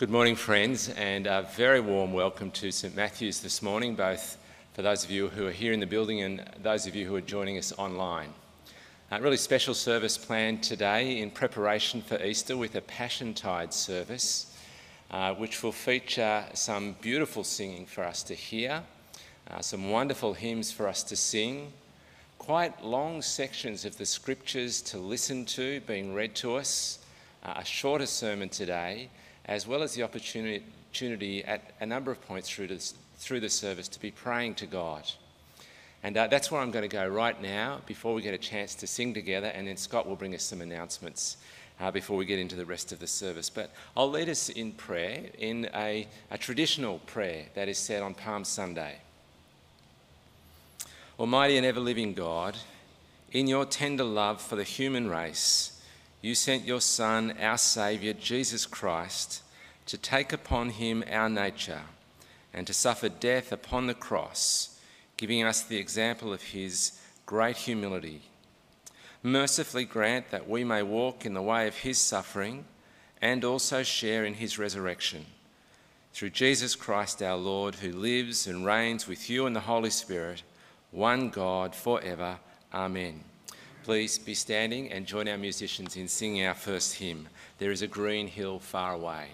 Good morning, friends, and a very warm welcome to St Matthew's this morning, both for those of you who are here in the building and those of you who are joining us online. A really special service planned today in preparation for Easter with a Passiontide service, uh, which will feature some beautiful singing for us to hear, uh, some wonderful hymns for us to sing, quite long sections of the scriptures to listen to being read to us, uh, a shorter sermon today, as well as the opportunity at a number of points through, this, through the service to be praying to God. And uh, that's where I'm going to go right now before we get a chance to sing together, and then Scott will bring us some announcements uh, before we get into the rest of the service. But I'll lead us in prayer, in a, a traditional prayer that is said on Palm Sunday. Almighty and ever living God, in your tender love for the human race, you sent your Son, our Saviour, Jesus Christ, to take upon him our nature and to suffer death upon the cross, giving us the example of his great humility. Mercifully grant that we may walk in the way of his suffering and also share in his resurrection. Through Jesus Christ our Lord, who lives and reigns with you in the Holy Spirit, one God forever. Amen. Please be standing and join our musicians in singing our first hymn, There is a Green Hill Far Away.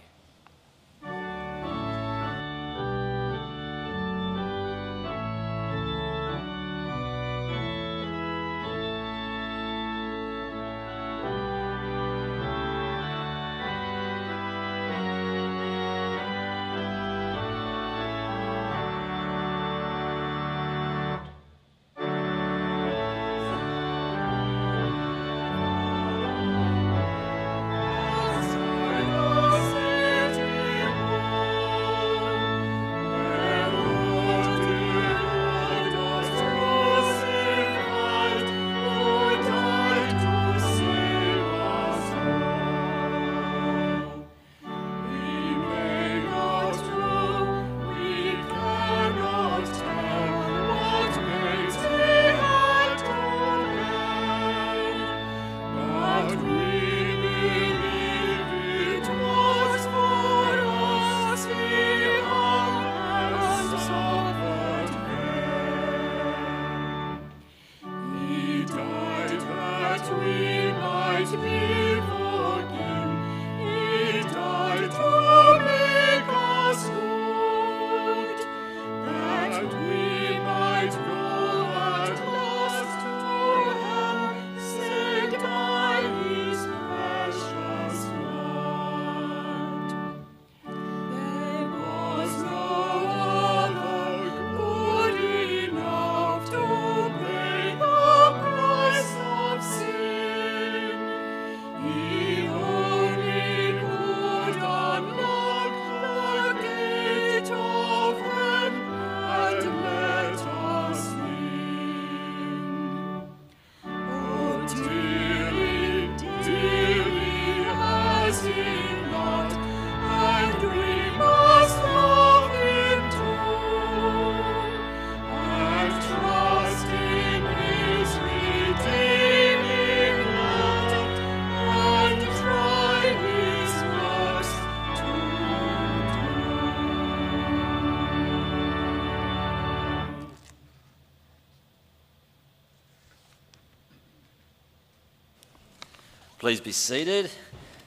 Please be seated.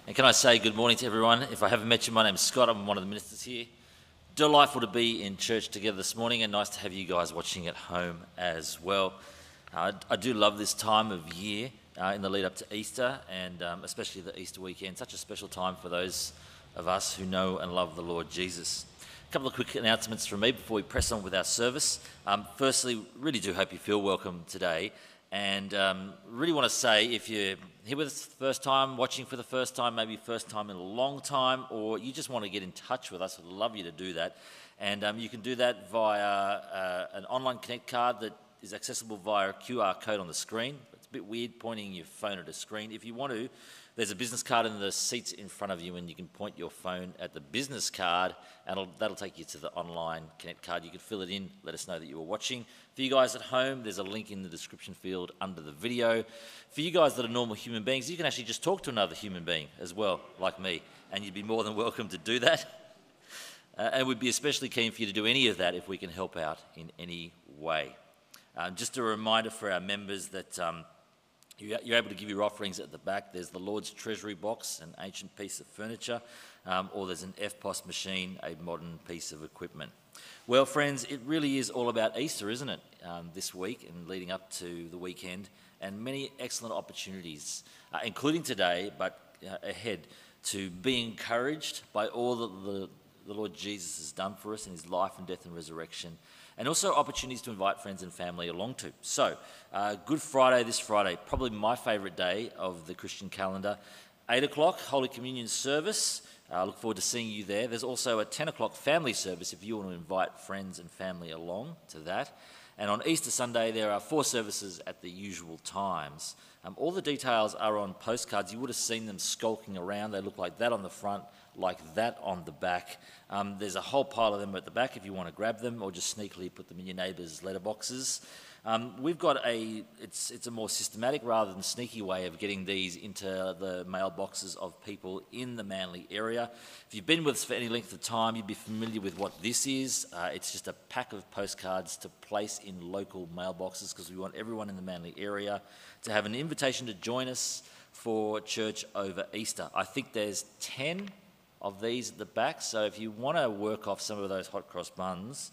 And can I say good morning to everyone? If I haven't met you, my name is Scott. I'm one of the ministers here. Delightful to be in church together this morning and nice to have you guys watching at home as well. Uh, I do love this time of year uh, in the lead up to Easter and um, especially the Easter weekend. Such a special time for those of us who know and love the Lord Jesus. A couple of quick announcements from me before we press on with our service. Um, firstly, really do hope you feel welcome today. And um, really want to say if you're here with us first time, watching for the first time, maybe first time in a long time, or you just want to get in touch with us, I'd love you to do that. And um, you can do that via uh, an online Connect card that is accessible via a QR code on the screen. It's a bit weird pointing your phone at a screen. If you want to, there's a business card in the seats in front of you, and you can point your phone at the business card, and that'll take you to the online Connect card. You can fill it in, let us know that you were watching. For you guys at home, there's a link in the description field under the video. For you guys that are normal human beings, you can actually just talk to another human being as well, like me. and you'd be more than welcome to do that. Uh, and we'd be especially keen for you to do any of that if we can help out in any way. Um, just a reminder for our members that um, you're able to give your offerings at the back. There's the Lord's Treasury box, an ancient piece of furniture, um, or there's an EFTPOS machine, a modern piece of equipment. Well, friends, it really is all about Easter, isn't it, um, this week and leading up to the weekend, and many excellent opportunities, uh, including today, but uh, ahead, to be encouraged by all that the, the Lord Jesus has done for us in his life and death and resurrection, and also opportunities to invite friends and family along to. So, uh, Good Friday this Friday, probably my favourite day of the Christian calendar. 8 o'clock, Holy Communion service. I uh, look forward to seeing you there. There's also a 10 o'clock family service if you want to invite friends and family along to that. And on Easter Sunday, there are four services at the usual times. Um, all the details are on postcards. You would have seen them skulking around. They look like that on the front, like that on the back. Um, there's a whole pile of them at the back if you want to grab them or just sneakily put them in your neighbour's letterboxes. Um, we've got a, it's, it's a more systematic rather than sneaky way of getting these into the mailboxes of people in the Manly area. If you've been with us for any length of time, you'd be familiar with what this is. Uh, it's just a pack of postcards to place in local mailboxes because we want everyone in the Manly area to have an invitation to join us for church over Easter. I think there's 10 of these at the back, so if you want to work off some of those hot cross buns,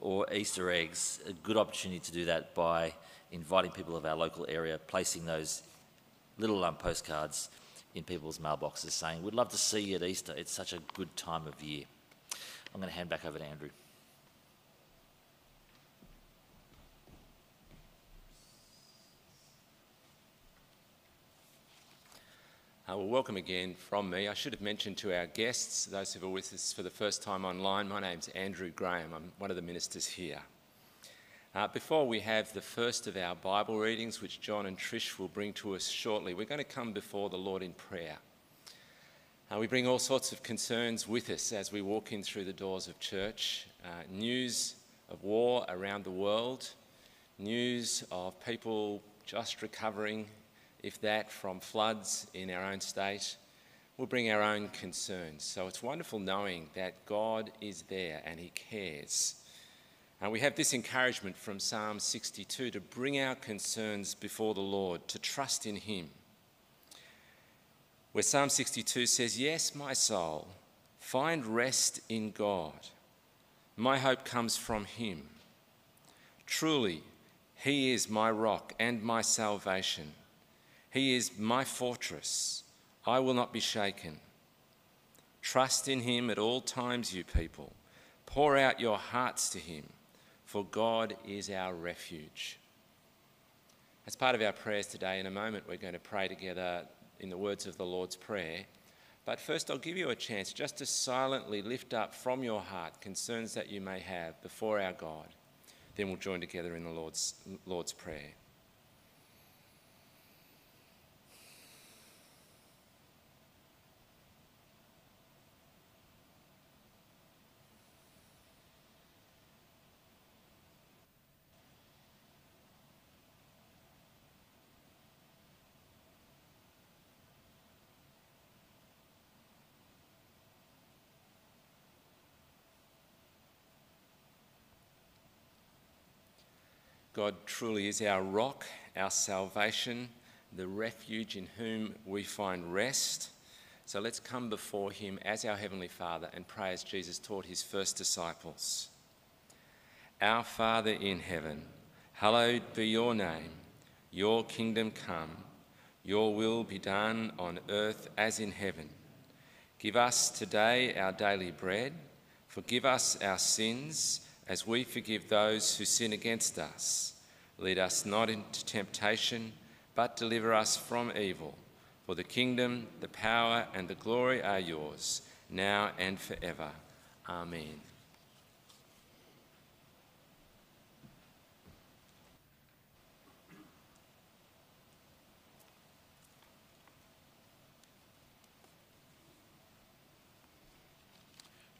or Easter eggs, a good opportunity to do that by inviting people of our local area, placing those little um, postcards in people's mailboxes saying, We'd love to see you at Easter. It's such a good time of year. I'm going to hand back over to Andrew. Uh, well, welcome again from me. I should have mentioned to our guests, those who are with us for the first time online, my name's Andrew Graham. I'm one of the ministers here. Uh, before we have the first of our Bible readings, which John and Trish will bring to us shortly, we're going to come before the Lord in prayer. Uh, we bring all sorts of concerns with us as we walk in through the doors of church. Uh, news of war around the world, news of people just recovering if that, from floods in our own state, we'll bring our own concerns. So it's wonderful knowing that God is there and He cares. And we have this encouragement from Psalm 62 to bring our concerns before the Lord, to trust in Him. Where Psalm 62 says, Yes, my soul, find rest in God. My hope comes from Him. Truly, He is my rock and my salvation. He is my fortress. I will not be shaken. Trust in him at all times, you people. Pour out your hearts to him, for God is our refuge. As part of our prayers today, in a moment, we're going to pray together in the words of the Lord's Prayer. But first, I'll give you a chance just to silently lift up from your heart concerns that you may have before our God. Then we'll join together in the Lord's, Lord's Prayer. God truly is our rock, our salvation, the refuge in whom we find rest. So let's come before him as our Heavenly Father and pray as Jesus taught his first disciples. Our Father in heaven, hallowed be your name. Your kingdom come, your will be done on earth as in heaven. Give us today our daily bread. Forgive us our sins as we forgive those who sin against us. Lead us not into temptation, but deliver us from evil. For the kingdom, the power, and the glory are yours, now and forever. Amen.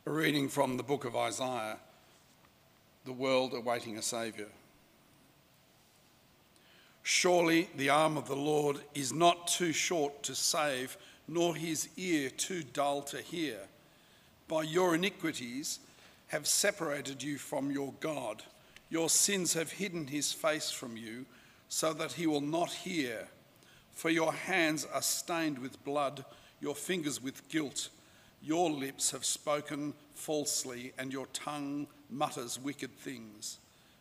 A reading from the book of Isaiah the world awaiting a Saviour. Surely the arm of the Lord is not too short to save, nor his ear too dull to hear. By your iniquities have separated you from your God. Your sins have hidden his face from you, so that he will not hear. For your hands are stained with blood, your fingers with guilt. Your lips have spoken falsely, and your tongue mutters wicked things.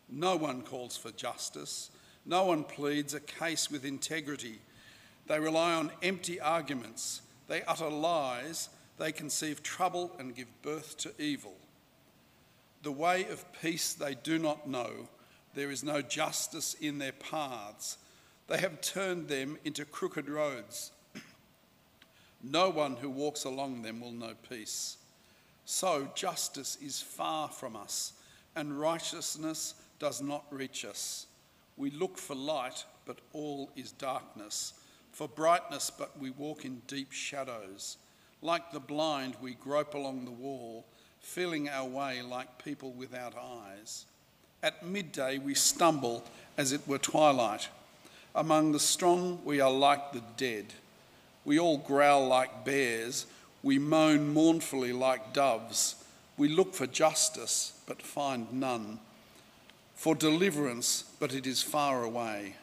No one calls for justice, no one pleads a case with integrity. They rely on empty arguments, they utter lies, they conceive trouble and give birth to evil. The way of peace they do not know, there is no justice in their paths. They have turned them into crooked roads. No one who walks along them will know peace. So justice is far from us, and righteousness does not reach us. We look for light, but all is darkness, for brightness, but we walk in deep shadows. Like the blind, we grope along the wall, feeling our way like people without eyes. At midday, we stumble as it were twilight. Among the strong, we are like the dead. We all growl like bears. We moan mournfully like doves. We look for justice, but find none. For deliverance, but it is far away.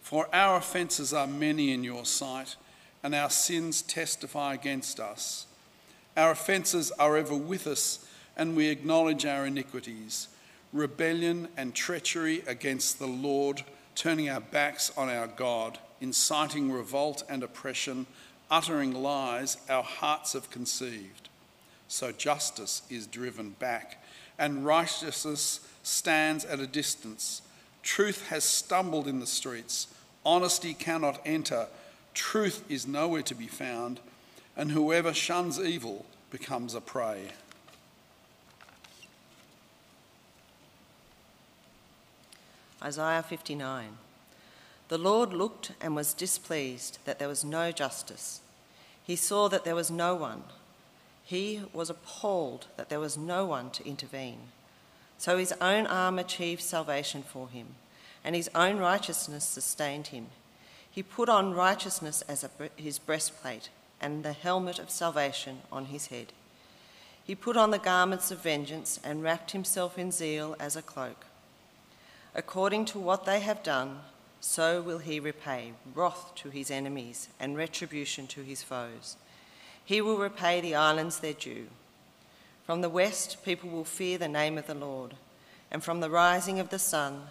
For our offences are many in your sight, and our sins testify against us. Our offences are ever with us, and we acknowledge our iniquities rebellion and treachery against the Lord, turning our backs on our God inciting revolt and oppression, uttering lies our hearts have conceived. So justice is driven back, and righteousness stands at a distance. Truth has stumbled in the streets, honesty cannot enter, truth is nowhere to be found, and whoever shuns evil becomes a prey. Isaiah 59. The Lord looked and was displeased that there was no justice. He saw that there was no one. He was appalled that there was no one to intervene. So his own arm achieved salvation for him, and his own righteousness sustained him. He put on righteousness as a, his breastplate and the helmet of salvation on his head. He put on the garments of vengeance and wrapped himself in zeal as a cloak. According to what they have done, so will he repay wrath to his enemies and retribution to his foes. He will repay the islands their due. From the west, people will fear the name of the Lord, and from the rising of the sun,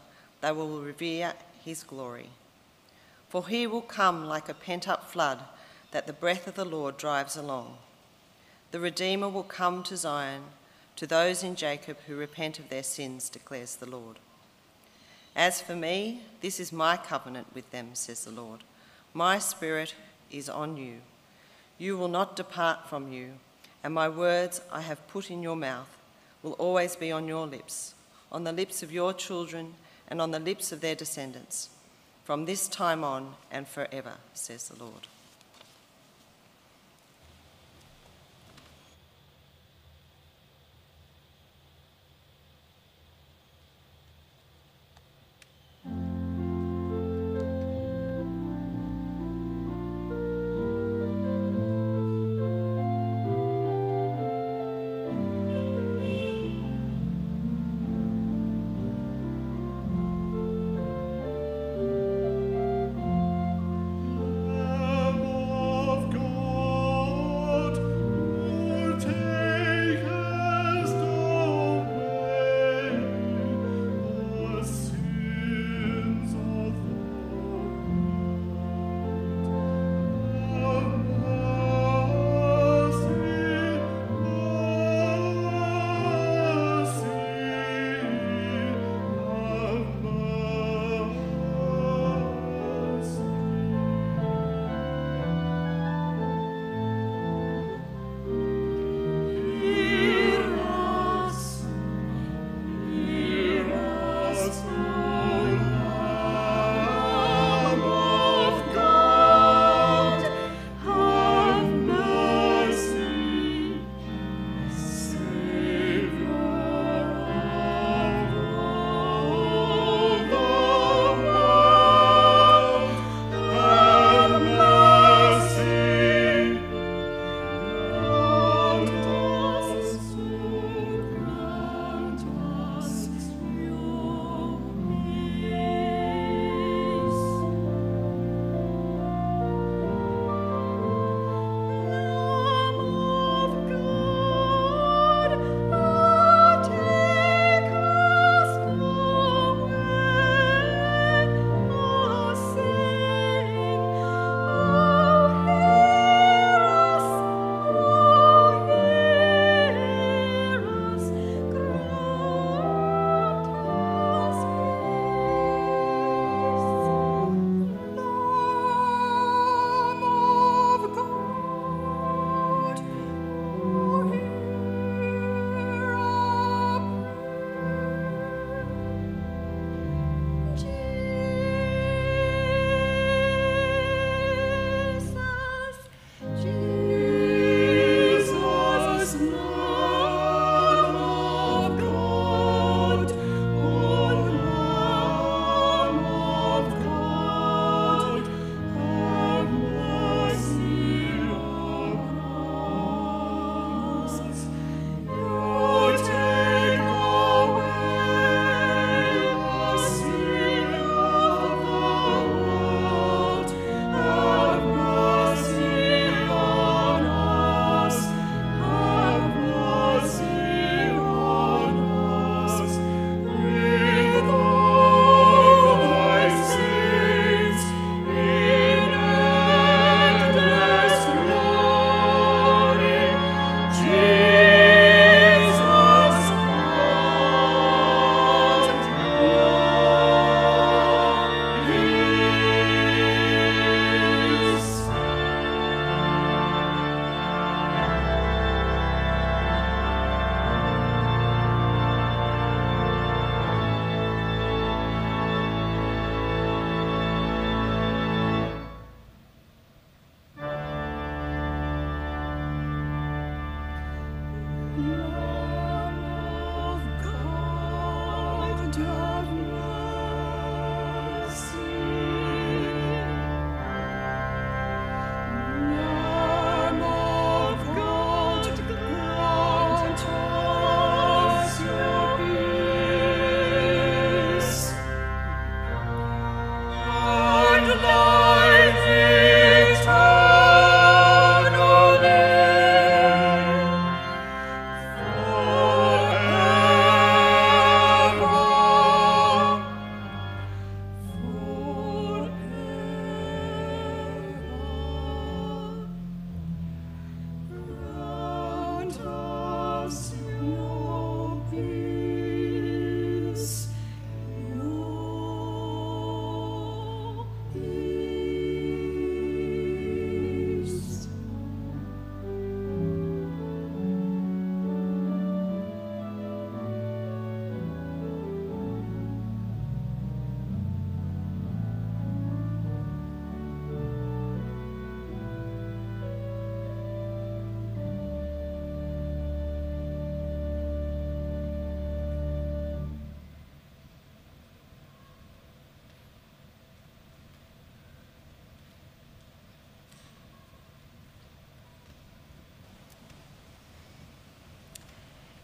they will revere his glory. For he will come like a pent up flood that the breath of the Lord drives along. The Redeemer will come to Zion, to those in Jacob who repent of their sins, declares the Lord. As for me, this is my covenant with them, says the Lord. My spirit is on you. You will not depart from you, and my words I have put in your mouth will always be on your lips, on the lips of your children, and on the lips of their descendants, from this time on and forever, says the Lord.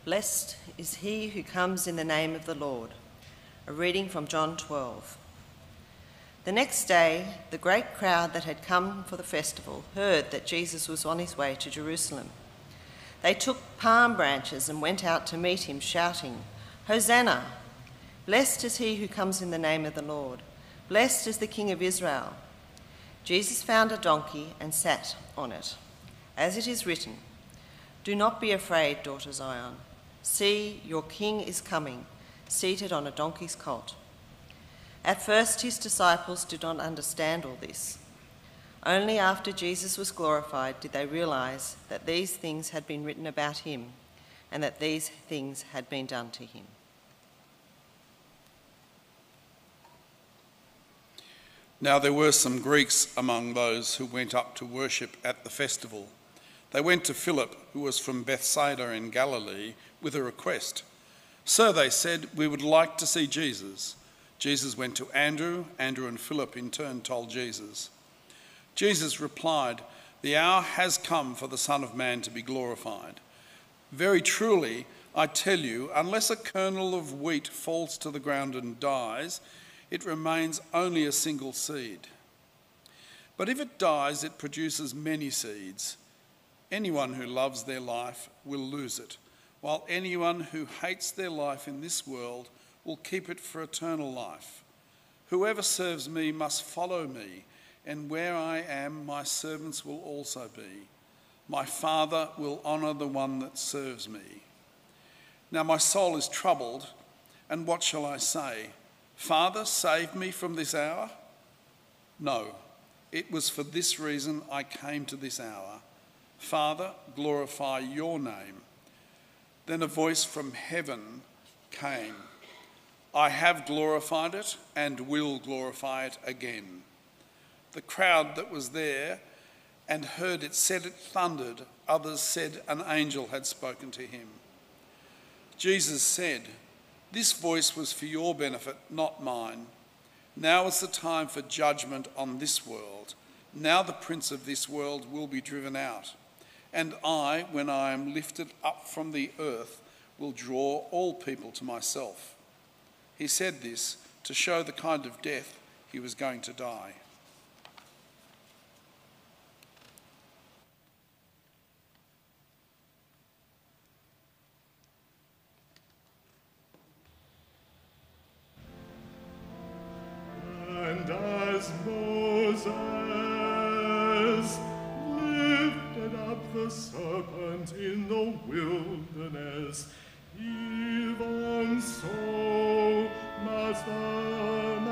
Blessed is he who comes in the name of the Lord. A reading from John 12. The next day, the great crowd that had come for the festival heard that Jesus was on his way to Jerusalem. They took palm branches and went out to meet him, shouting, Hosanna! Blessed is he who comes in the name of the Lord. Blessed is the King of Israel. Jesus found a donkey and sat on it. As it is written, Do not be afraid, daughter Zion. See, your king is coming, seated on a donkey's colt. At first, his disciples did not understand all this. Only after Jesus was glorified did they realize that these things had been written about him and that these things had been done to him. Now there were some Greeks among those who went up to worship at the festival. They went to Philip, who was from Bethsaida in Galilee, with a request. Sir, they said, we would like to see Jesus. Jesus went to Andrew. Andrew and Philip in turn told Jesus. Jesus replied, The hour has come for the Son of Man to be glorified. Very truly, I tell you, unless a kernel of wheat falls to the ground and dies, it remains only a single seed. But if it dies, it produces many seeds. Anyone who loves their life will lose it, while anyone who hates their life in this world will keep it for eternal life. Whoever serves me must follow me, and where I am, my servants will also be. My Father will honour the one that serves me. Now my soul is troubled, and what shall I say? Father, save me from this hour? No, it was for this reason I came to this hour. Father, glorify your name. Then a voice from heaven came. I have glorified it and will glorify it again. The crowd that was there and heard it said it thundered. Others said an angel had spoken to him. Jesus said, This voice was for your benefit, not mine. Now is the time for judgment on this world. Now the prince of this world will be driven out. And I, when I am lifted up from the earth, will draw all people to myself. He said this to show the kind of death he was going to die. And as Moses the serpent in the wilderness, even so must the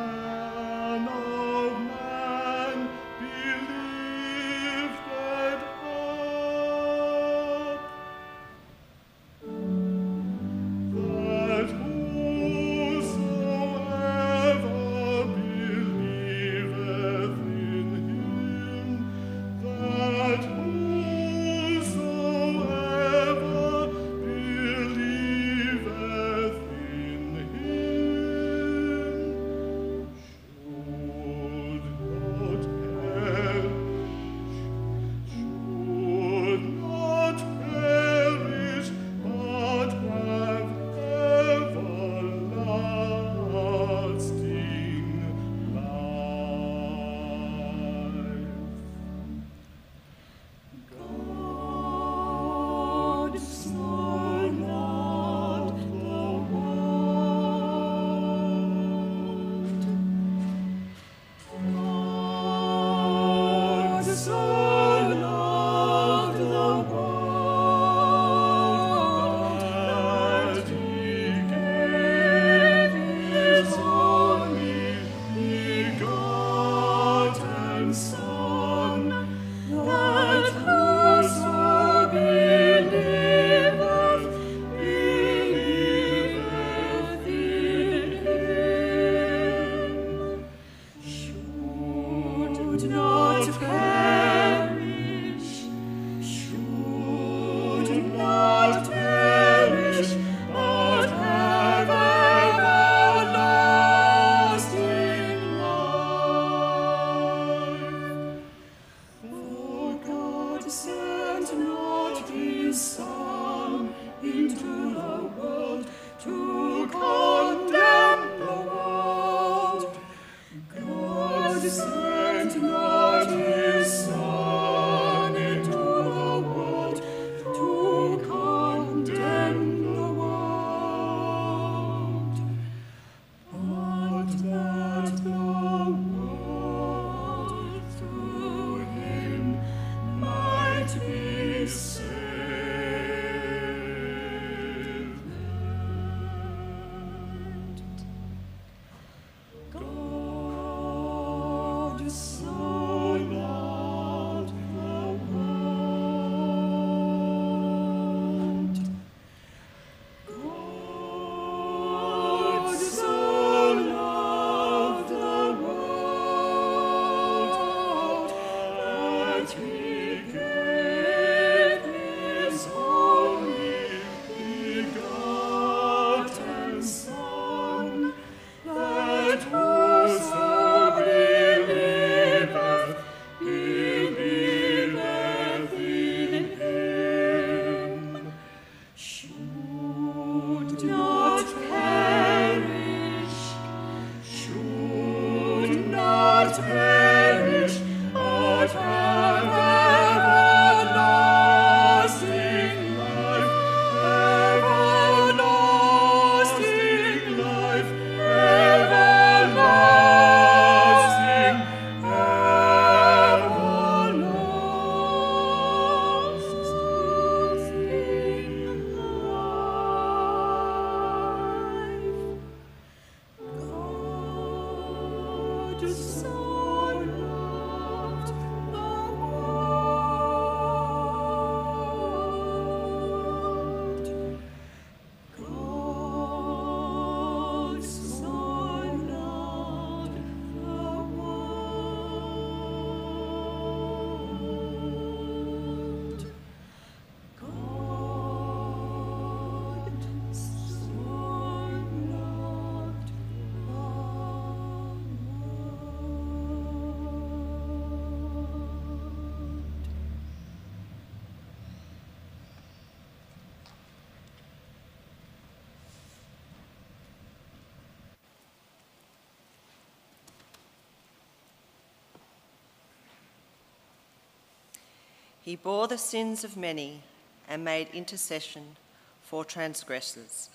He bore the sins of many and made intercession for transgressors.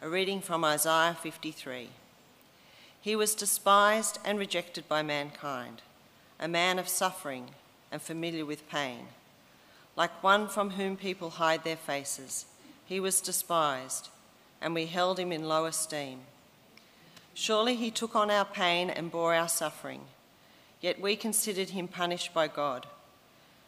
A reading from Isaiah 53. He was despised and rejected by mankind, a man of suffering and familiar with pain. Like one from whom people hide their faces, he was despised, and we held him in low esteem. Surely he took on our pain and bore our suffering, yet we considered him punished by God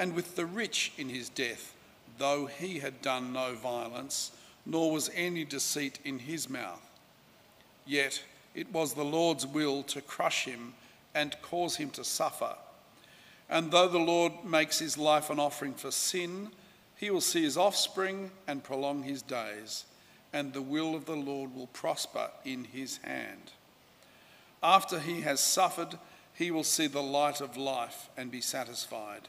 and with the rich in his death, though he had done no violence, nor was any deceit in his mouth. Yet it was the Lord's will to crush him and cause him to suffer. And though the Lord makes his life an offering for sin, he will see his offspring and prolong his days, and the will of the Lord will prosper in his hand. After he has suffered, he will see the light of life and be satisfied.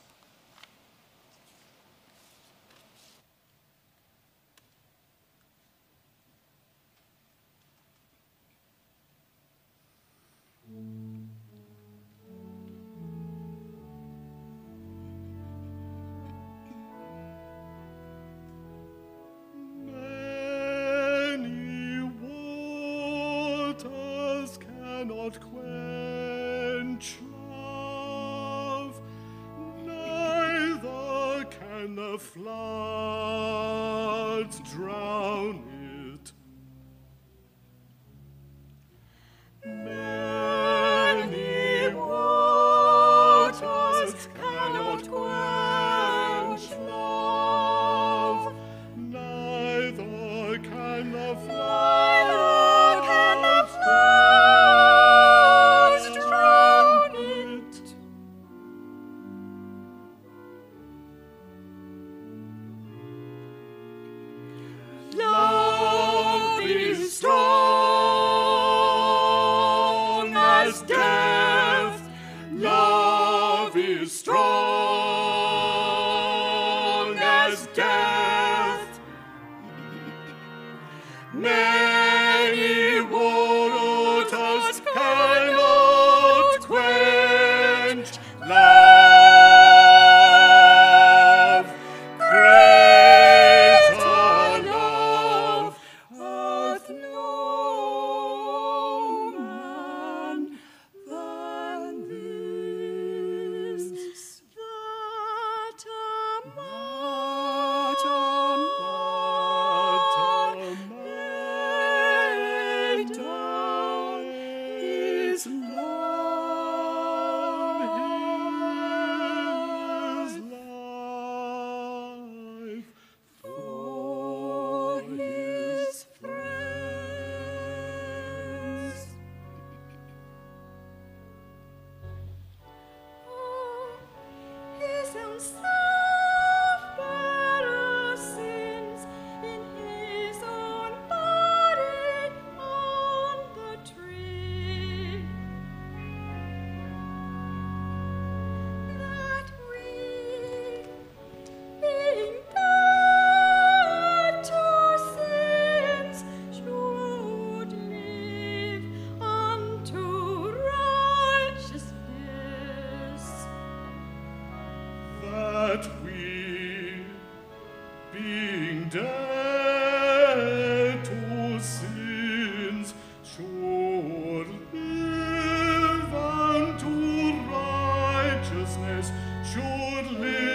Live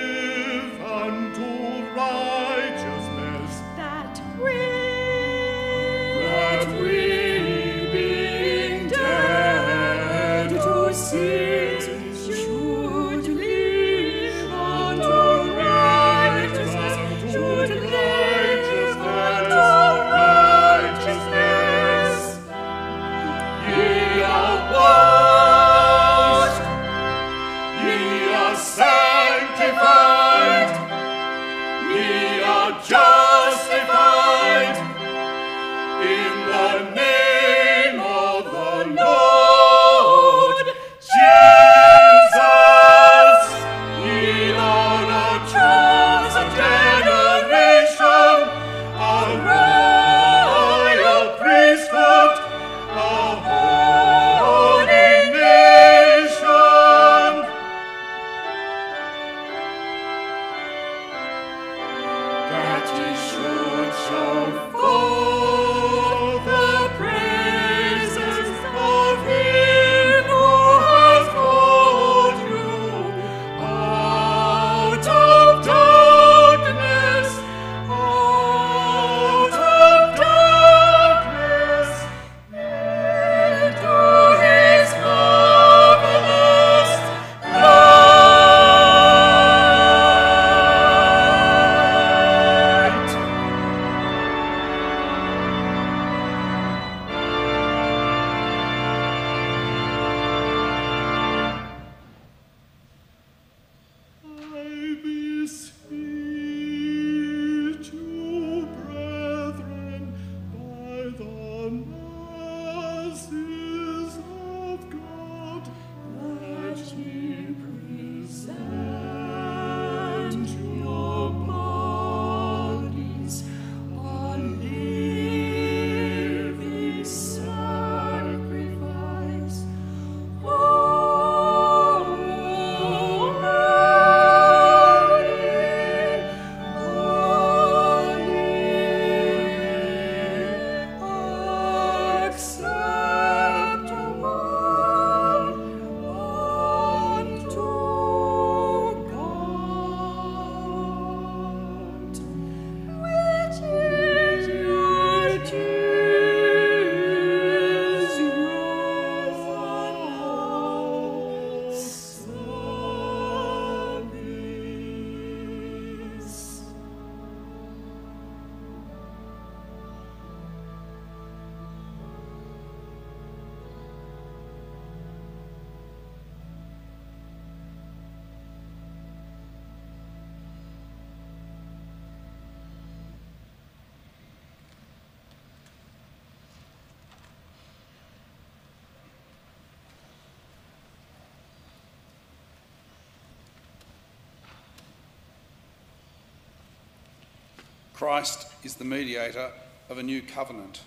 Christ is the mediator of a new covenant.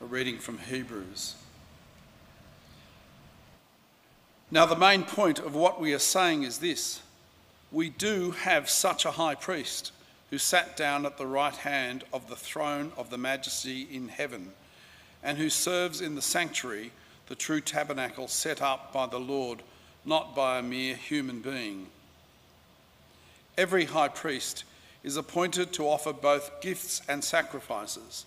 A reading from Hebrews. Now, the main point of what we are saying is this we do have such a high priest who sat down at the right hand of the throne of the majesty in heaven and who serves in the sanctuary, the true tabernacle set up by the Lord, not by a mere human being. Every high priest is appointed to offer both gifts and sacrifices,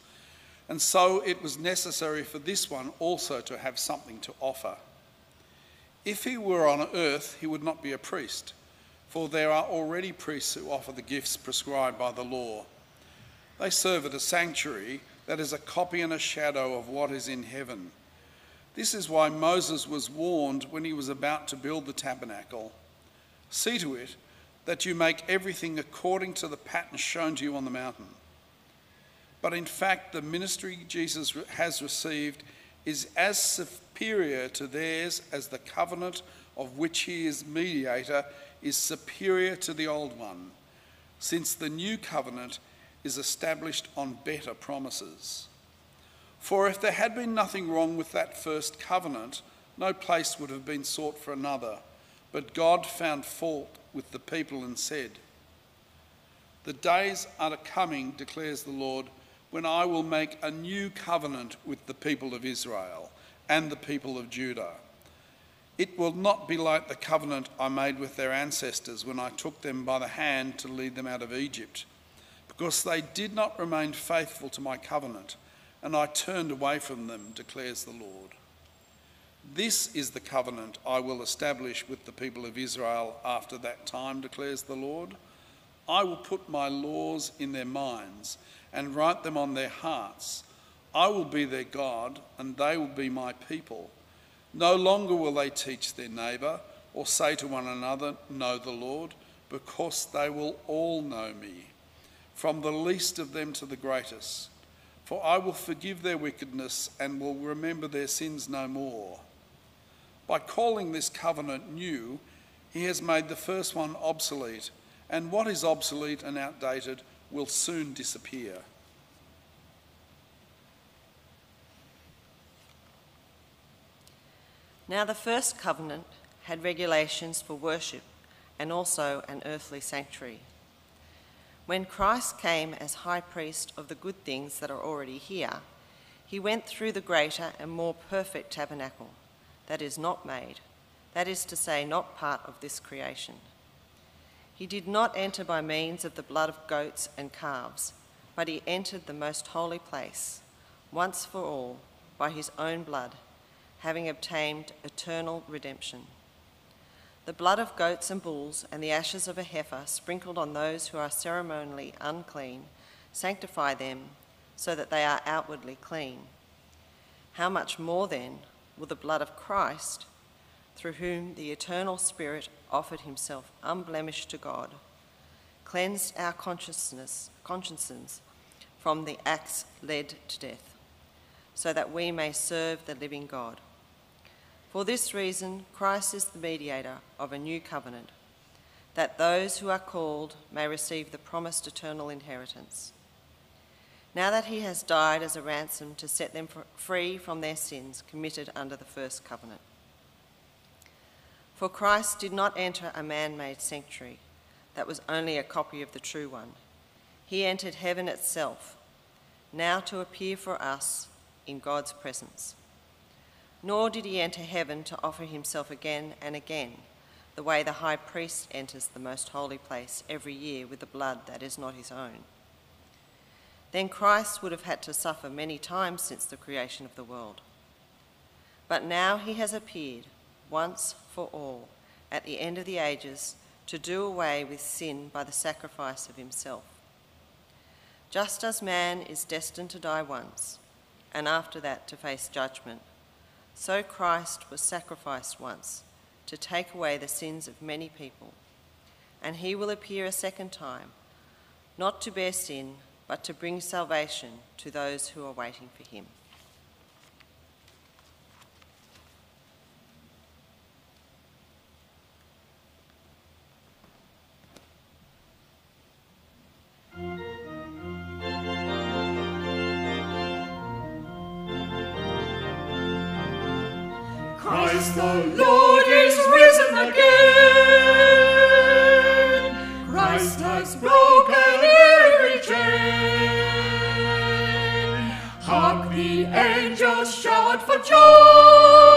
and so it was necessary for this one also to have something to offer. If he were on earth, he would not be a priest, for there are already priests who offer the gifts prescribed by the law. They serve at a sanctuary that is a copy and a shadow of what is in heaven. This is why Moses was warned when he was about to build the tabernacle See to it that you make everything according to the pattern shown to you on the mountain. But in fact, the ministry Jesus has received is as superior to theirs as the covenant of which he is mediator is superior to the old one, since the new covenant is established on better promises. For if there had been nothing wrong with that first covenant, no place would have been sought for another. But God found fault with the people and said, The days are coming, declares the Lord, when I will make a new covenant with the people of Israel and the people of Judah. It will not be like the covenant I made with their ancestors when I took them by the hand to lead them out of Egypt, because they did not remain faithful to my covenant, and I turned away from them, declares the Lord. This is the covenant I will establish with the people of Israel after that time, declares the Lord. I will put my laws in their minds and write them on their hearts. I will be their God, and they will be my people. No longer will they teach their neighbour or say to one another, Know the Lord, because they will all know me, from the least of them to the greatest. For I will forgive their wickedness and will remember their sins no more. By calling this covenant new, he has made the first one obsolete, and what is obsolete and outdated will soon disappear. Now, the first covenant had regulations for worship and also an earthly sanctuary. When Christ came as high priest of the good things that are already here, he went through the greater and more perfect tabernacle that is not made, that is to say, not part of this creation. He did not enter by means of the blood of goats and calves, but he entered the most holy place, once for all, by his own blood, having obtained eternal redemption. The blood of goats and bulls and the ashes of a heifer sprinkled on those who are ceremonially unclean sanctify them so that they are outwardly clean. How much more then will the blood of Christ, through whom the eternal Spirit offered himself unblemished to God, cleansed our consciousness, consciences from the acts led to death, so that we may serve the living God. For this reason, Christ is the mediator of a new covenant, that those who are called may receive the promised eternal inheritance. Now that he has died as a ransom to set them free from their sins committed under the first covenant. For Christ did not enter a man made sanctuary that was only a copy of the true one. He entered heaven itself, now to appear for us in God's presence. Nor did he enter heaven to offer himself again and again, the way the high priest enters the most holy place every year with the blood that is not his own. Then Christ would have had to suffer many times since the creation of the world. But now he has appeared once for all at the end of the ages to do away with sin by the sacrifice of himself. Just as man is destined to die once, and after that to face judgment, so Christ was sacrificed once to take away the sins of many people. And he will appear a second time, not to bear sin, but to bring salvation to those who are waiting for him. Christ the Lord. Angels shout for joy,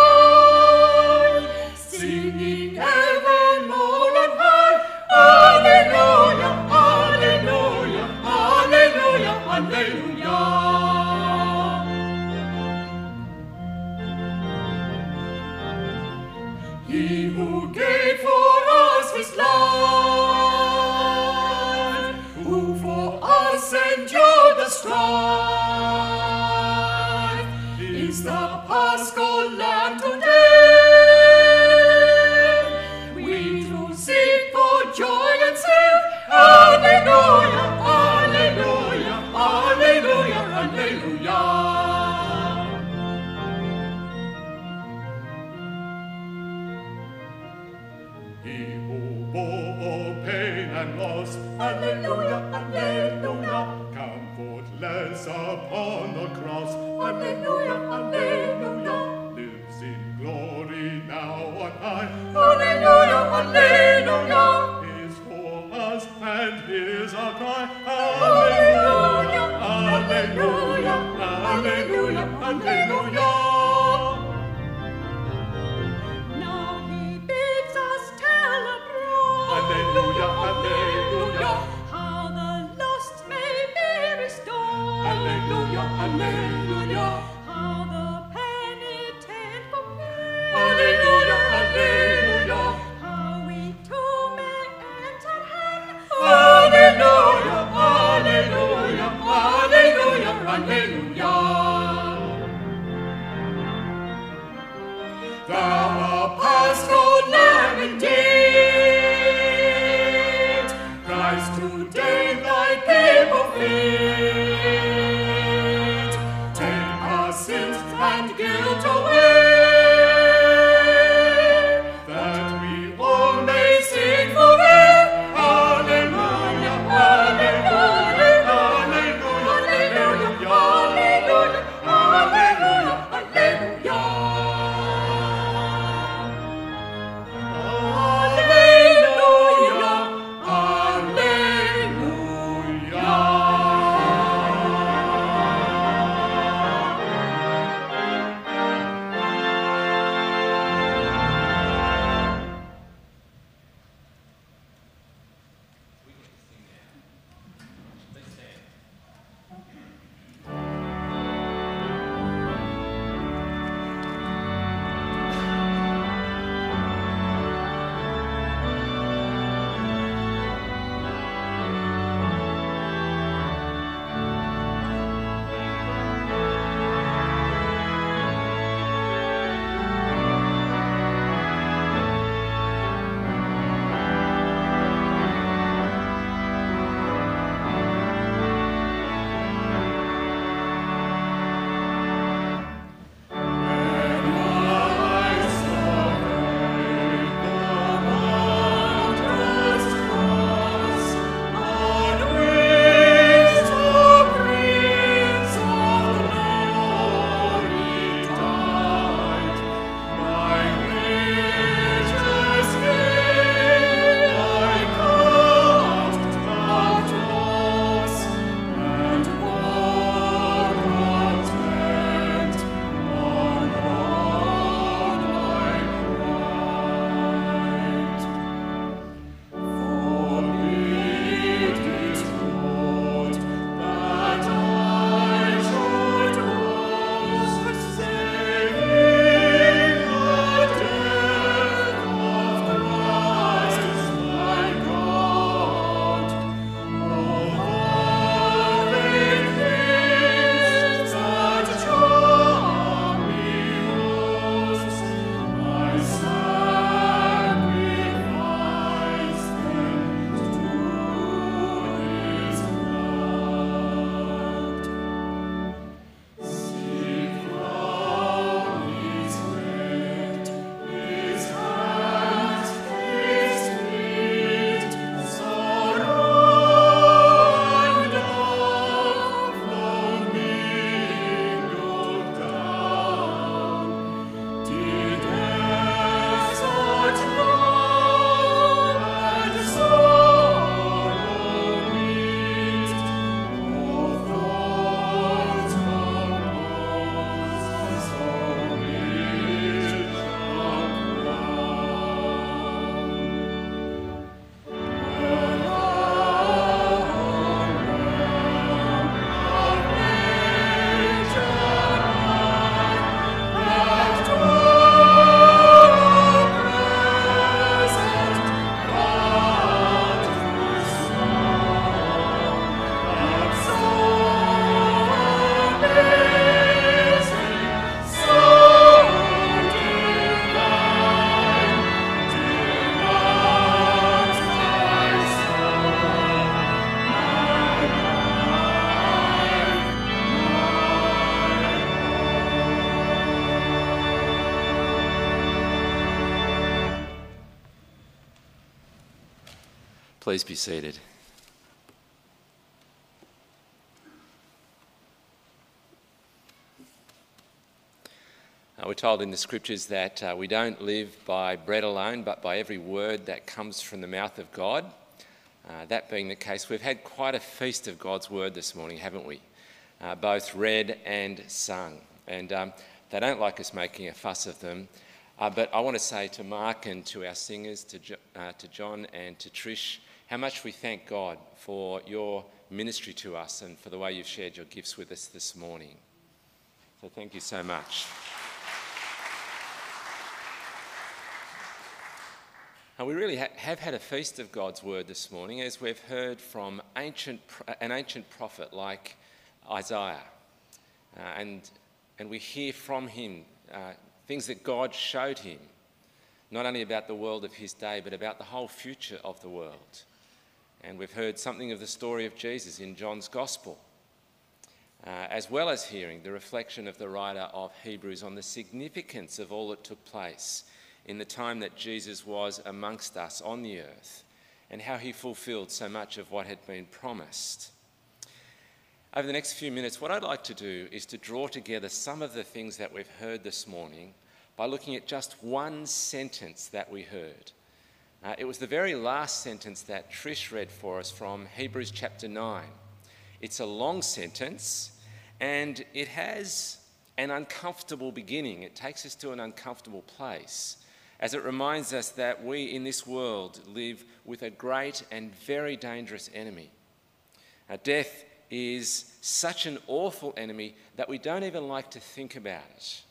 Uh, we're told in the scriptures that uh, we don't live by bread alone, but by every word that comes from the mouth of God. Uh, that being the case, we've had quite a feast of God's word this morning, haven't we? Uh, both read and sung. And um, they don't like us making a fuss of them. Uh, but I want to say to Mark and to our singers, to, jo- to John and to Trish, how much we thank God for your ministry to us and for the way you've shared your gifts with us this morning. So thank you so much. And we really ha- have had a feast of God's word this morning as we've heard from ancient, an ancient prophet like Isaiah. Uh, and, and we hear from him uh, things that God showed him, not only about the world of his day, but about the whole future of the world. And we've heard something of the story of Jesus in John's Gospel, uh, as well as hearing the reflection of the writer of Hebrews on the significance of all that took place in the time that Jesus was amongst us on the earth and how he fulfilled so much of what had been promised. Over the next few minutes, what I'd like to do is to draw together some of the things that we've heard this morning by looking at just one sentence that we heard. Uh, it was the very last sentence that Trish read for us from Hebrews chapter 9. It's a long sentence and it has an uncomfortable beginning. It takes us to an uncomfortable place as it reminds us that we in this world live with a great and very dangerous enemy. Now, death is such an awful enemy that we don't even like to think about it.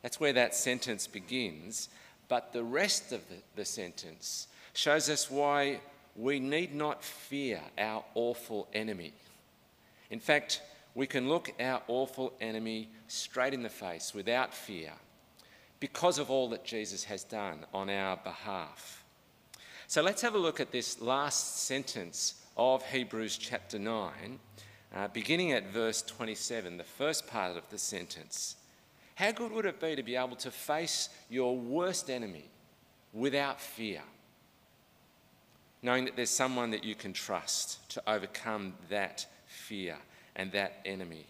That's where that sentence begins, but the rest of the, sentence shows us why we need not fear our awful enemy. In fact, we can look our awful enemy straight in the face without fear because of all that Jesus has done on our behalf. So let's have a look at this last sentence of Hebrews chapter 9, uh, beginning at verse 27, the first part of the sentence. How good would it be to be able to face your worst enemy without fear? Knowing that there's someone that you can trust to overcome that fear and that enemy.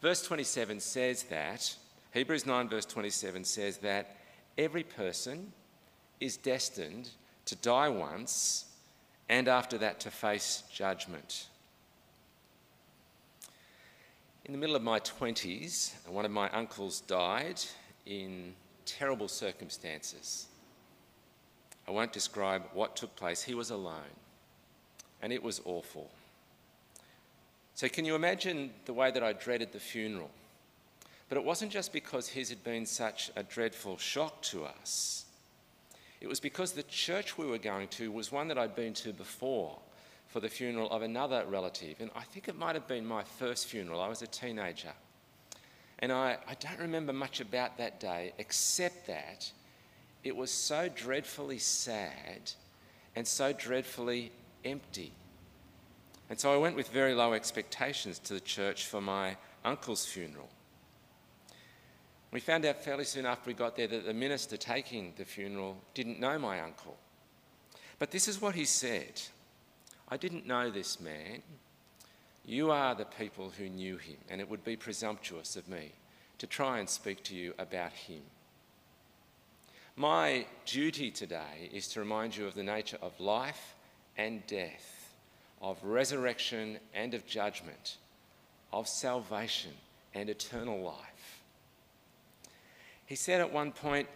Verse 27 says that Hebrews 9, verse 27 says that every person is destined to die once and after that to face judgment. In the middle of my 20s, one of my uncles died in terrible circumstances. I won't describe what took place. He was alone, and it was awful. So, can you imagine the way that I dreaded the funeral? But it wasn't just because his had been such a dreadful shock to us. It was because the church we were going to was one that I'd been to before for the funeral of another relative. And I think it might have been my first funeral. I was a teenager. And I, I don't remember much about that day except that it was so dreadfully sad and so dreadfully empty. And so I went with very low expectations to the church for my uncle's funeral. We found out fairly soon after we got there that the minister taking the funeral didn't know my uncle. But this is what he said I didn't know this man. You are the people who knew him, and it would be presumptuous of me to try and speak to you about him. My duty today is to remind you of the nature of life and death, of resurrection and of judgment, of salvation and eternal life. He said at one point,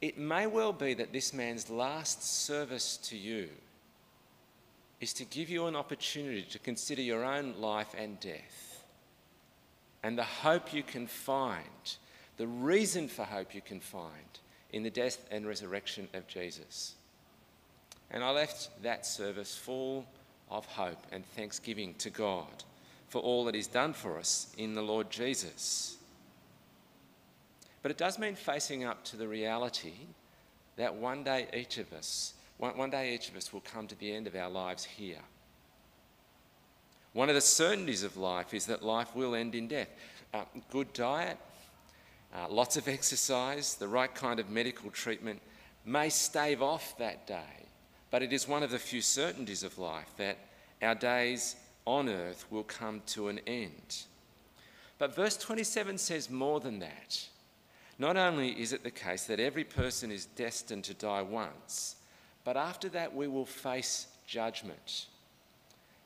It may well be that this man's last service to you is to give you an opportunity to consider your own life and death and the hope you can find, the reason for hope you can find in the death and resurrection of Jesus. And I left that service full of hope and thanksgiving to God for all that He's done for us in the Lord Jesus. But it does mean facing up to the reality that one day each of us, one, one day each of us will come to the end of our lives here. One of the certainties of life is that life will end in death. Uh, good diet, uh, lots of exercise, the right kind of medical treatment may stave off that day, but it is one of the few certainties of life that our days on earth will come to an end. But verse 27 says more than that. Not only is it the case that every person is destined to die once, but after that we will face judgment.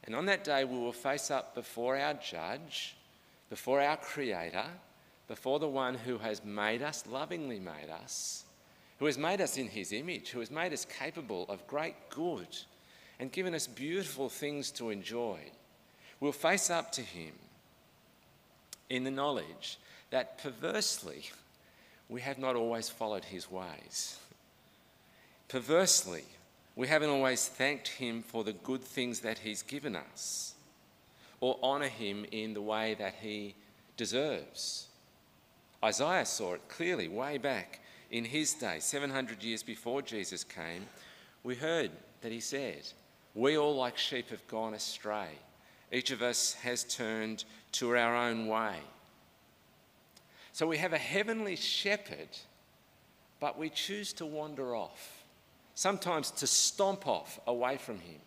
And on that day we will face up before our judge, before our creator, before the one who has made us, lovingly made us, who has made us in his image, who has made us capable of great good and given us beautiful things to enjoy. We'll face up to him in the knowledge that perversely we have not always followed his ways. Perversely, we haven't always thanked him for the good things that he's given us or honour him in the way that he deserves. Isaiah saw it clearly way back in his day, 700 years before Jesus came. We heard that he said, We all like sheep have gone astray. Each of us has turned to our own way. So we have a heavenly shepherd, but we choose to wander off, sometimes to stomp off away from him.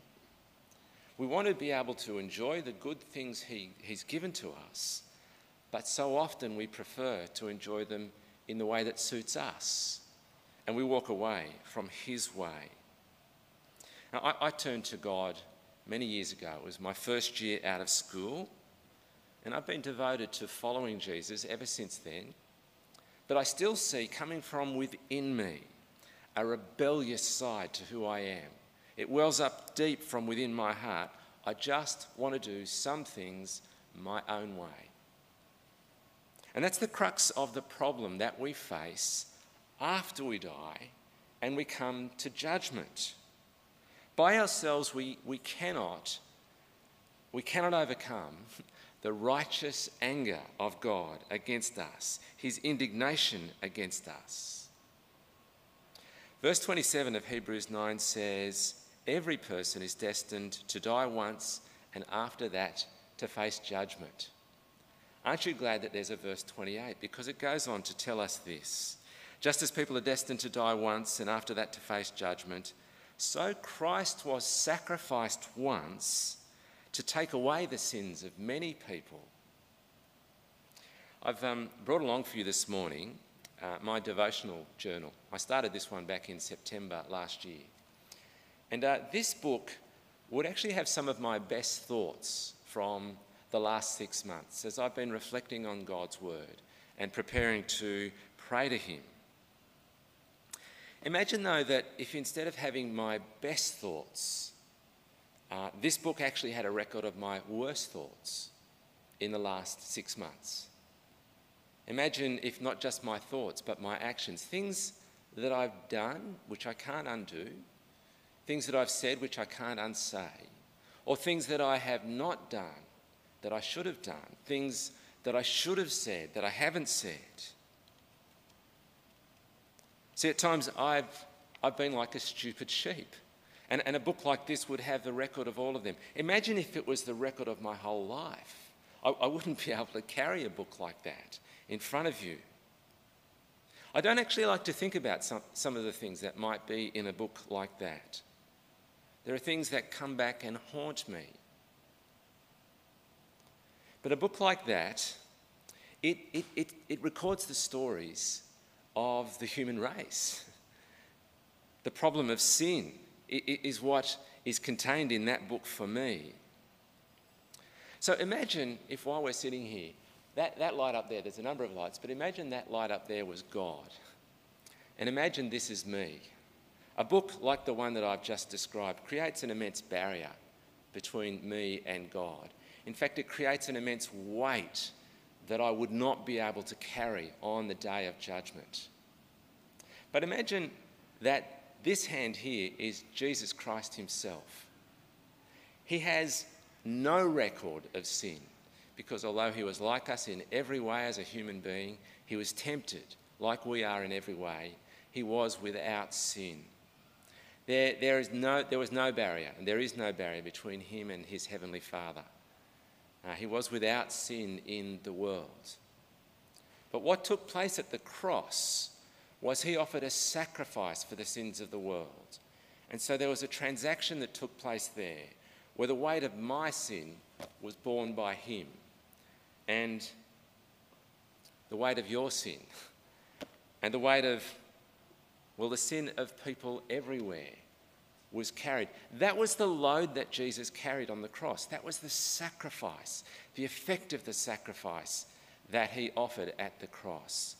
We want to be able to enjoy the good things he, he's given to us, but so often we prefer to enjoy them in the way that suits us, and we walk away from his way. Now, I, I turned to God many years ago. It was my first year out of school, and I've been devoted to following Jesus ever since then. But I still see coming from within me a rebellious side to who I am. It wells up deep from within my heart. I just want to do some things my own way. And that's the crux of the problem that we face after we die and we come to judgment. By ourselves, we, we, cannot, we cannot overcome the righteous anger of God against us, his indignation against us. Verse 27 of Hebrews 9 says, Every person is destined to die once and after that to face judgment. Aren't you glad that there's a verse 28? Because it goes on to tell us this. Just as people are destined to die once and after that to face judgment, so Christ was sacrificed once to take away the sins of many people. I've um, brought along for you this morning uh, my devotional journal. I started this one back in September last year. And uh, this book would actually have some of my best thoughts from the last six months as I've been reflecting on God's Word and preparing to pray to Him Imagine, though, that if instead of having my best thoughts, uh, this book actually had a record of my worst thoughts in the last six months. Imagine if not just my thoughts, but my actions, things that I've done which I can't undo, things that I've said which I can't unsay, or things that I have not done that I should have done, things that I should have said that I haven't said. See, at times I've, I've been like a stupid sheep. And, and a book like this would have the record of all of them. Imagine if it was the record of my whole life. I, I wouldn't be able to carry a book like that in front of you. I don't actually like to think about some, some of the things that might be in a book like that. There are things that come back and haunt me. But a book like that, it, it, it, it records the stories of the human race. The problem of sin is what is contained in that book for me. So imagine if while we're sitting here, that, that light up there, there's a number of lights, but imagine that light up there was God. And imagine this is me. A book like the one that I've just described creates an immense barrier between me and God. In fact, it creates an immense weight that I would not be able to carry on the day of judgment. But imagine that this hand here is Jesus Christ Himself. He has no record of sin because although He was like us in every way as a human being, He was tempted like we are in every way. He was without sin. There, there, is no, there was no barrier, and there is no barrier between Him and His Heavenly Father. Uh, he was without sin in the world. But what took place at the cross was he offered a sacrifice for the sins of the world. And so there was a transaction that took place there where the weight of my sin was borne by him and the weight of your sin and the weight of, well, the sin of people everywhere was carried. That was the load that Jesus carried on the cross. That was the sacrifice, the effect of the sacrifice that he offered at the cross.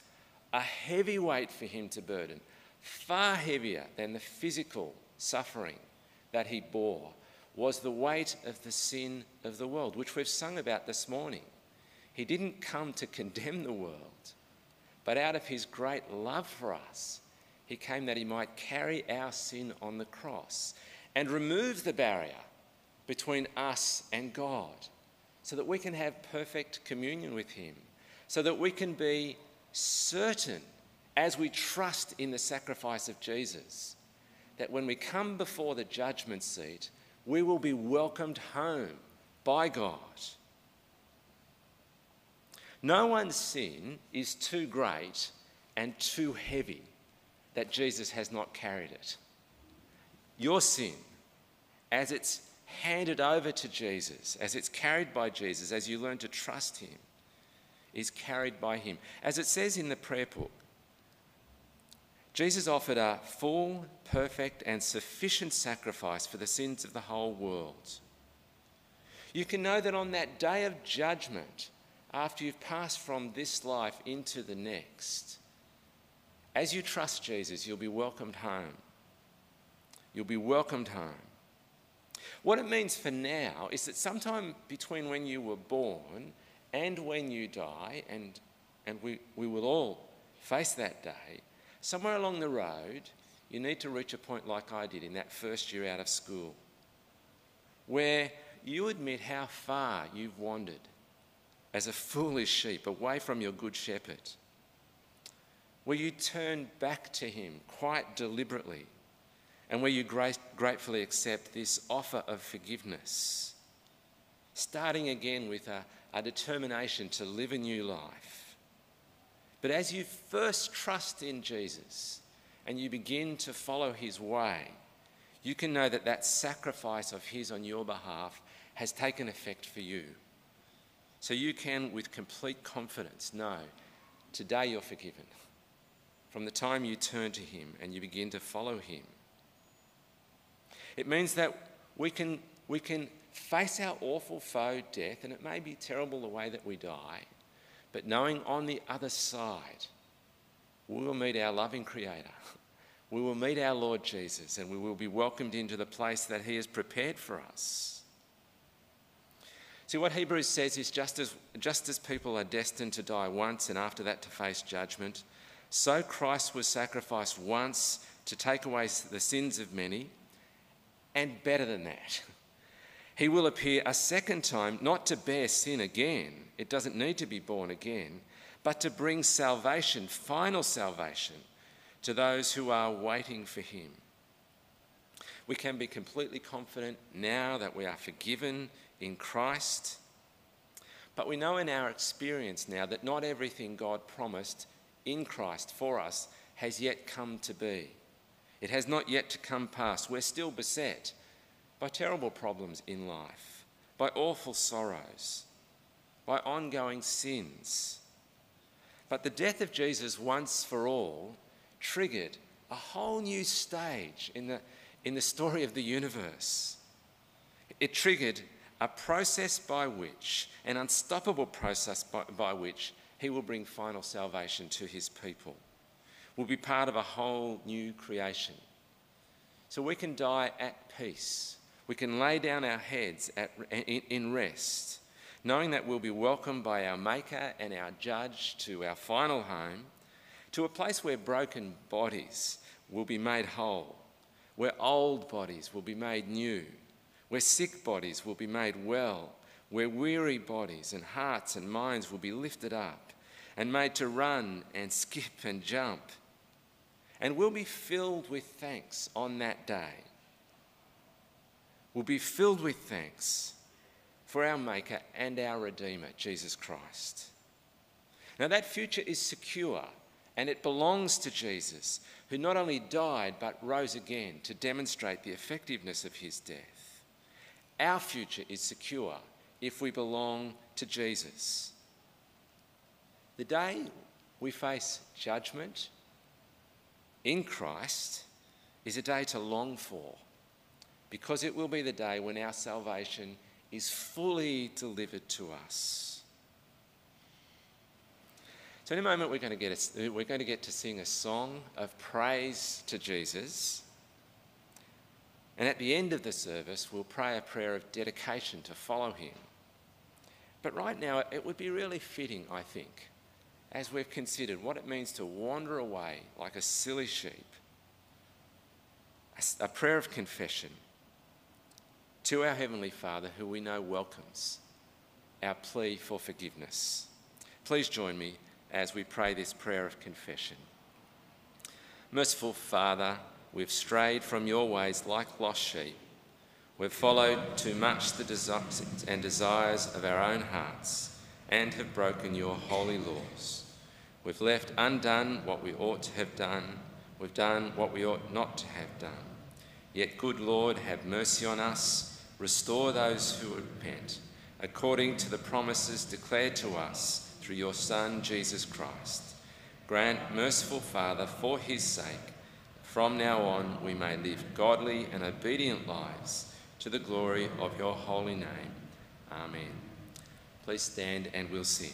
A heavy weight for him to burden, far heavier than the physical suffering that he bore, was the weight of the sin of the world, which we've sung about this morning. He didn't come to condemn the world, but out of his great love for us, he came that he might carry our sin on the cross and remove the barrier between us and God so that we can have perfect communion with him, so that we can be certain as we trust in the sacrifice of Jesus that when we come before the judgment seat, we will be welcomed home by God. No one's sin is too great and too heavy that Jesus has not carried it. Your sin, as it's handed over to Jesus, as it's carried by Jesus, as you learn to trust Him, is carried by Him. As it says in the prayer book, Jesus offered a full, perfect, and sufficient sacrifice for the sins of the whole world. You can know that on that day of judgment, after you've passed from this life into the next, as you trust Jesus, you'll be welcomed home. You'll be welcomed home. What it means for now is that sometime between when you were born and when you die, and, and we, we will all face that day, somewhere along the road, you need to reach a point like I did in that first year out of school, where you admit how far you've wandered as a foolish sheep away from your good shepherd where you turn back to Him quite deliberately and where you gratefully accept this offer of forgiveness, starting again with a, a determination to live a new life. But as you first trust in Jesus and you begin to follow His way, you can know that that sacrifice of His on your behalf has taken effect for you. So you can, with complete confidence, know today you're forgiven from the time you turn to Him and you begin to follow Him. It means that we can, we can face our awful foe, death, and it may be terrible the way that we die, but knowing on the other side, we will meet our loving Creator. We will meet our Lord Jesus and we will be welcomed into the place that He has prepared for us. See, what Hebrews says is just as, just as people are destined to die once and after that to face judgment, so Christ was sacrificed once to take away the sins of many, and better than that, he will appear a second time, not to bear sin again, it doesn't need to be borne again, but to bring salvation, final salvation, to those who are waiting for him. We can be completely confident now that we are forgiven in Christ, but we know in our experience now that not everything God promised in Christ for us has yet come to be. It has not yet to come past. We're still beset by terrible problems in life, by awful sorrows, by ongoing sins. But the death of Jesus once for all triggered a whole new stage in the, in the story of the universe. It triggered a process by which, an unstoppable process by, by which he will bring final salvation to his people. We'll be part of a whole new creation. So we can die at peace. We can lay down our heads at, in, in rest, knowing that we'll be welcomed by our Maker and our Judge to our final home, to a place where broken bodies will be made whole, where old bodies will be made new, where sick bodies will be made well, where weary bodies and hearts and minds will be lifted up and made to run and skip and jump. And we'll be filled with thanks on that day. We'll be filled with thanks for our Maker and our Redeemer, Jesus Christ. Now, that future is secure and it belongs to Jesus, who not only died but rose again to demonstrate the effectiveness of his death. Our future is secure if we belong to Jesus. The day we face judgment in Christ is a day to long for because it will be the day when our salvation is fully delivered to us. So, in a moment, we're going, to get a, we're going to get to sing a song of praise to Jesus. And at the end of the service, we'll pray a prayer of dedication to follow him. But right now, it would be really fitting, I think, as we've considered what it means to wander away like a silly sheep, a prayer of confession to our Heavenly Father, who we know welcomes our plea for forgiveness. Please join me as we pray this prayer of confession. Merciful Father, we've strayed from your ways like lost sheep. We've followed too much the desires and desires of our own hearts and have broken your holy laws. We've left undone what we ought to have done. We've done what we ought not to have done. Yet, good Lord, have mercy on us. Restore those who repent, according to the promises declared to us through your Son, Jesus Christ. Grant, merciful Father, for his sake, from now on we may live godly and obedient lives to the glory of your holy name. Amen. Please stand and we'll sing.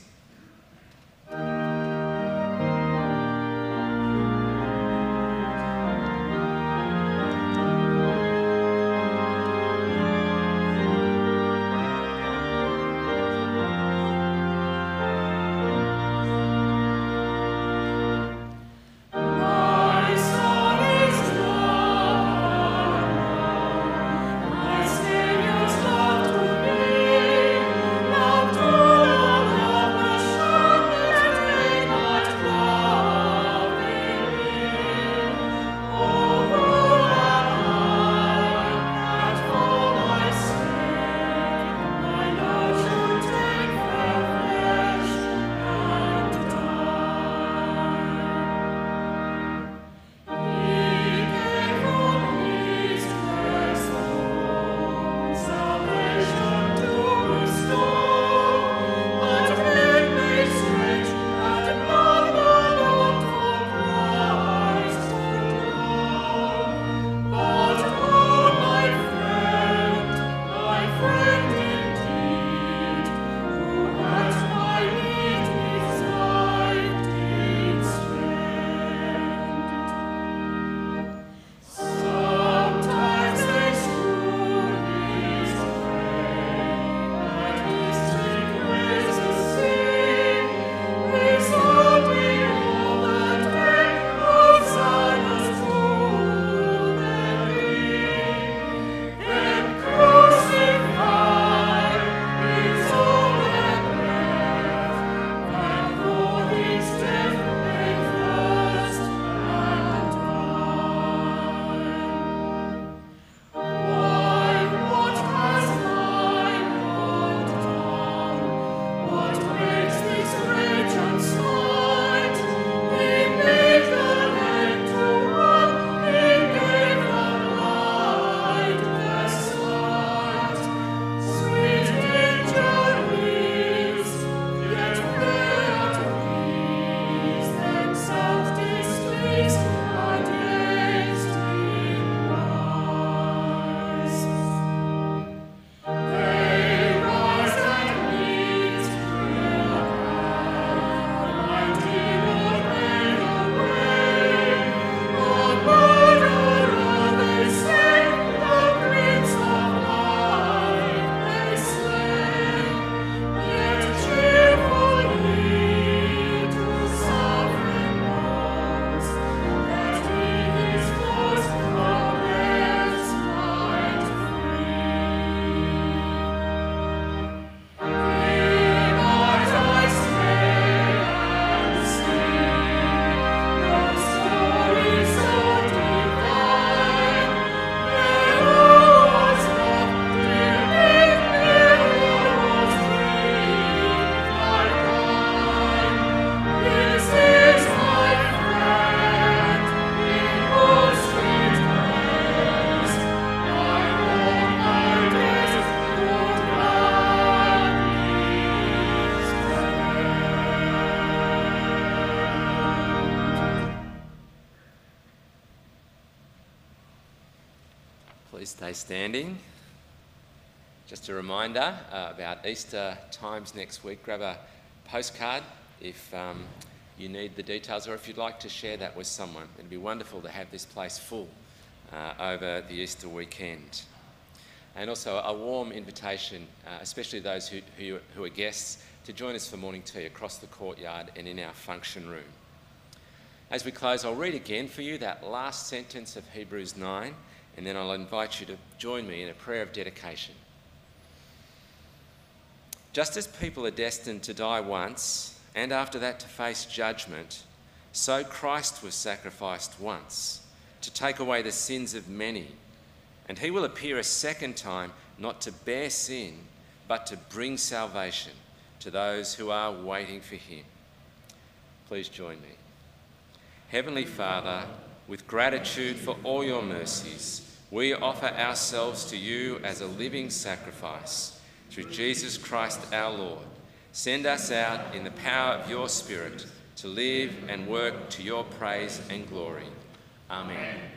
Standing. Just a reminder uh, about Easter times next week. Grab a postcard if um, you need the details or if you'd like to share that with someone. It'd be wonderful to have this place full uh, over the Easter weekend. And also a warm invitation, uh, especially those who, who, who are guests, to join us for morning tea across the courtyard and in our function room. As we close, I'll read again for you that last sentence of Hebrews 9, and then I'll invite you to join me in a prayer of dedication. Just as people are destined to die once, and after that to face judgment, so Christ was sacrificed once to take away the sins of many. And he will appear a second time, not to bear sin, but to bring salvation to those who are waiting for him. Please join me. Heavenly Father, with gratitude for all your mercies, we offer ourselves to you as a living sacrifice through Jesus Christ our Lord. Send us out in the power of your Spirit to live and work to your praise and glory. Amen. Also,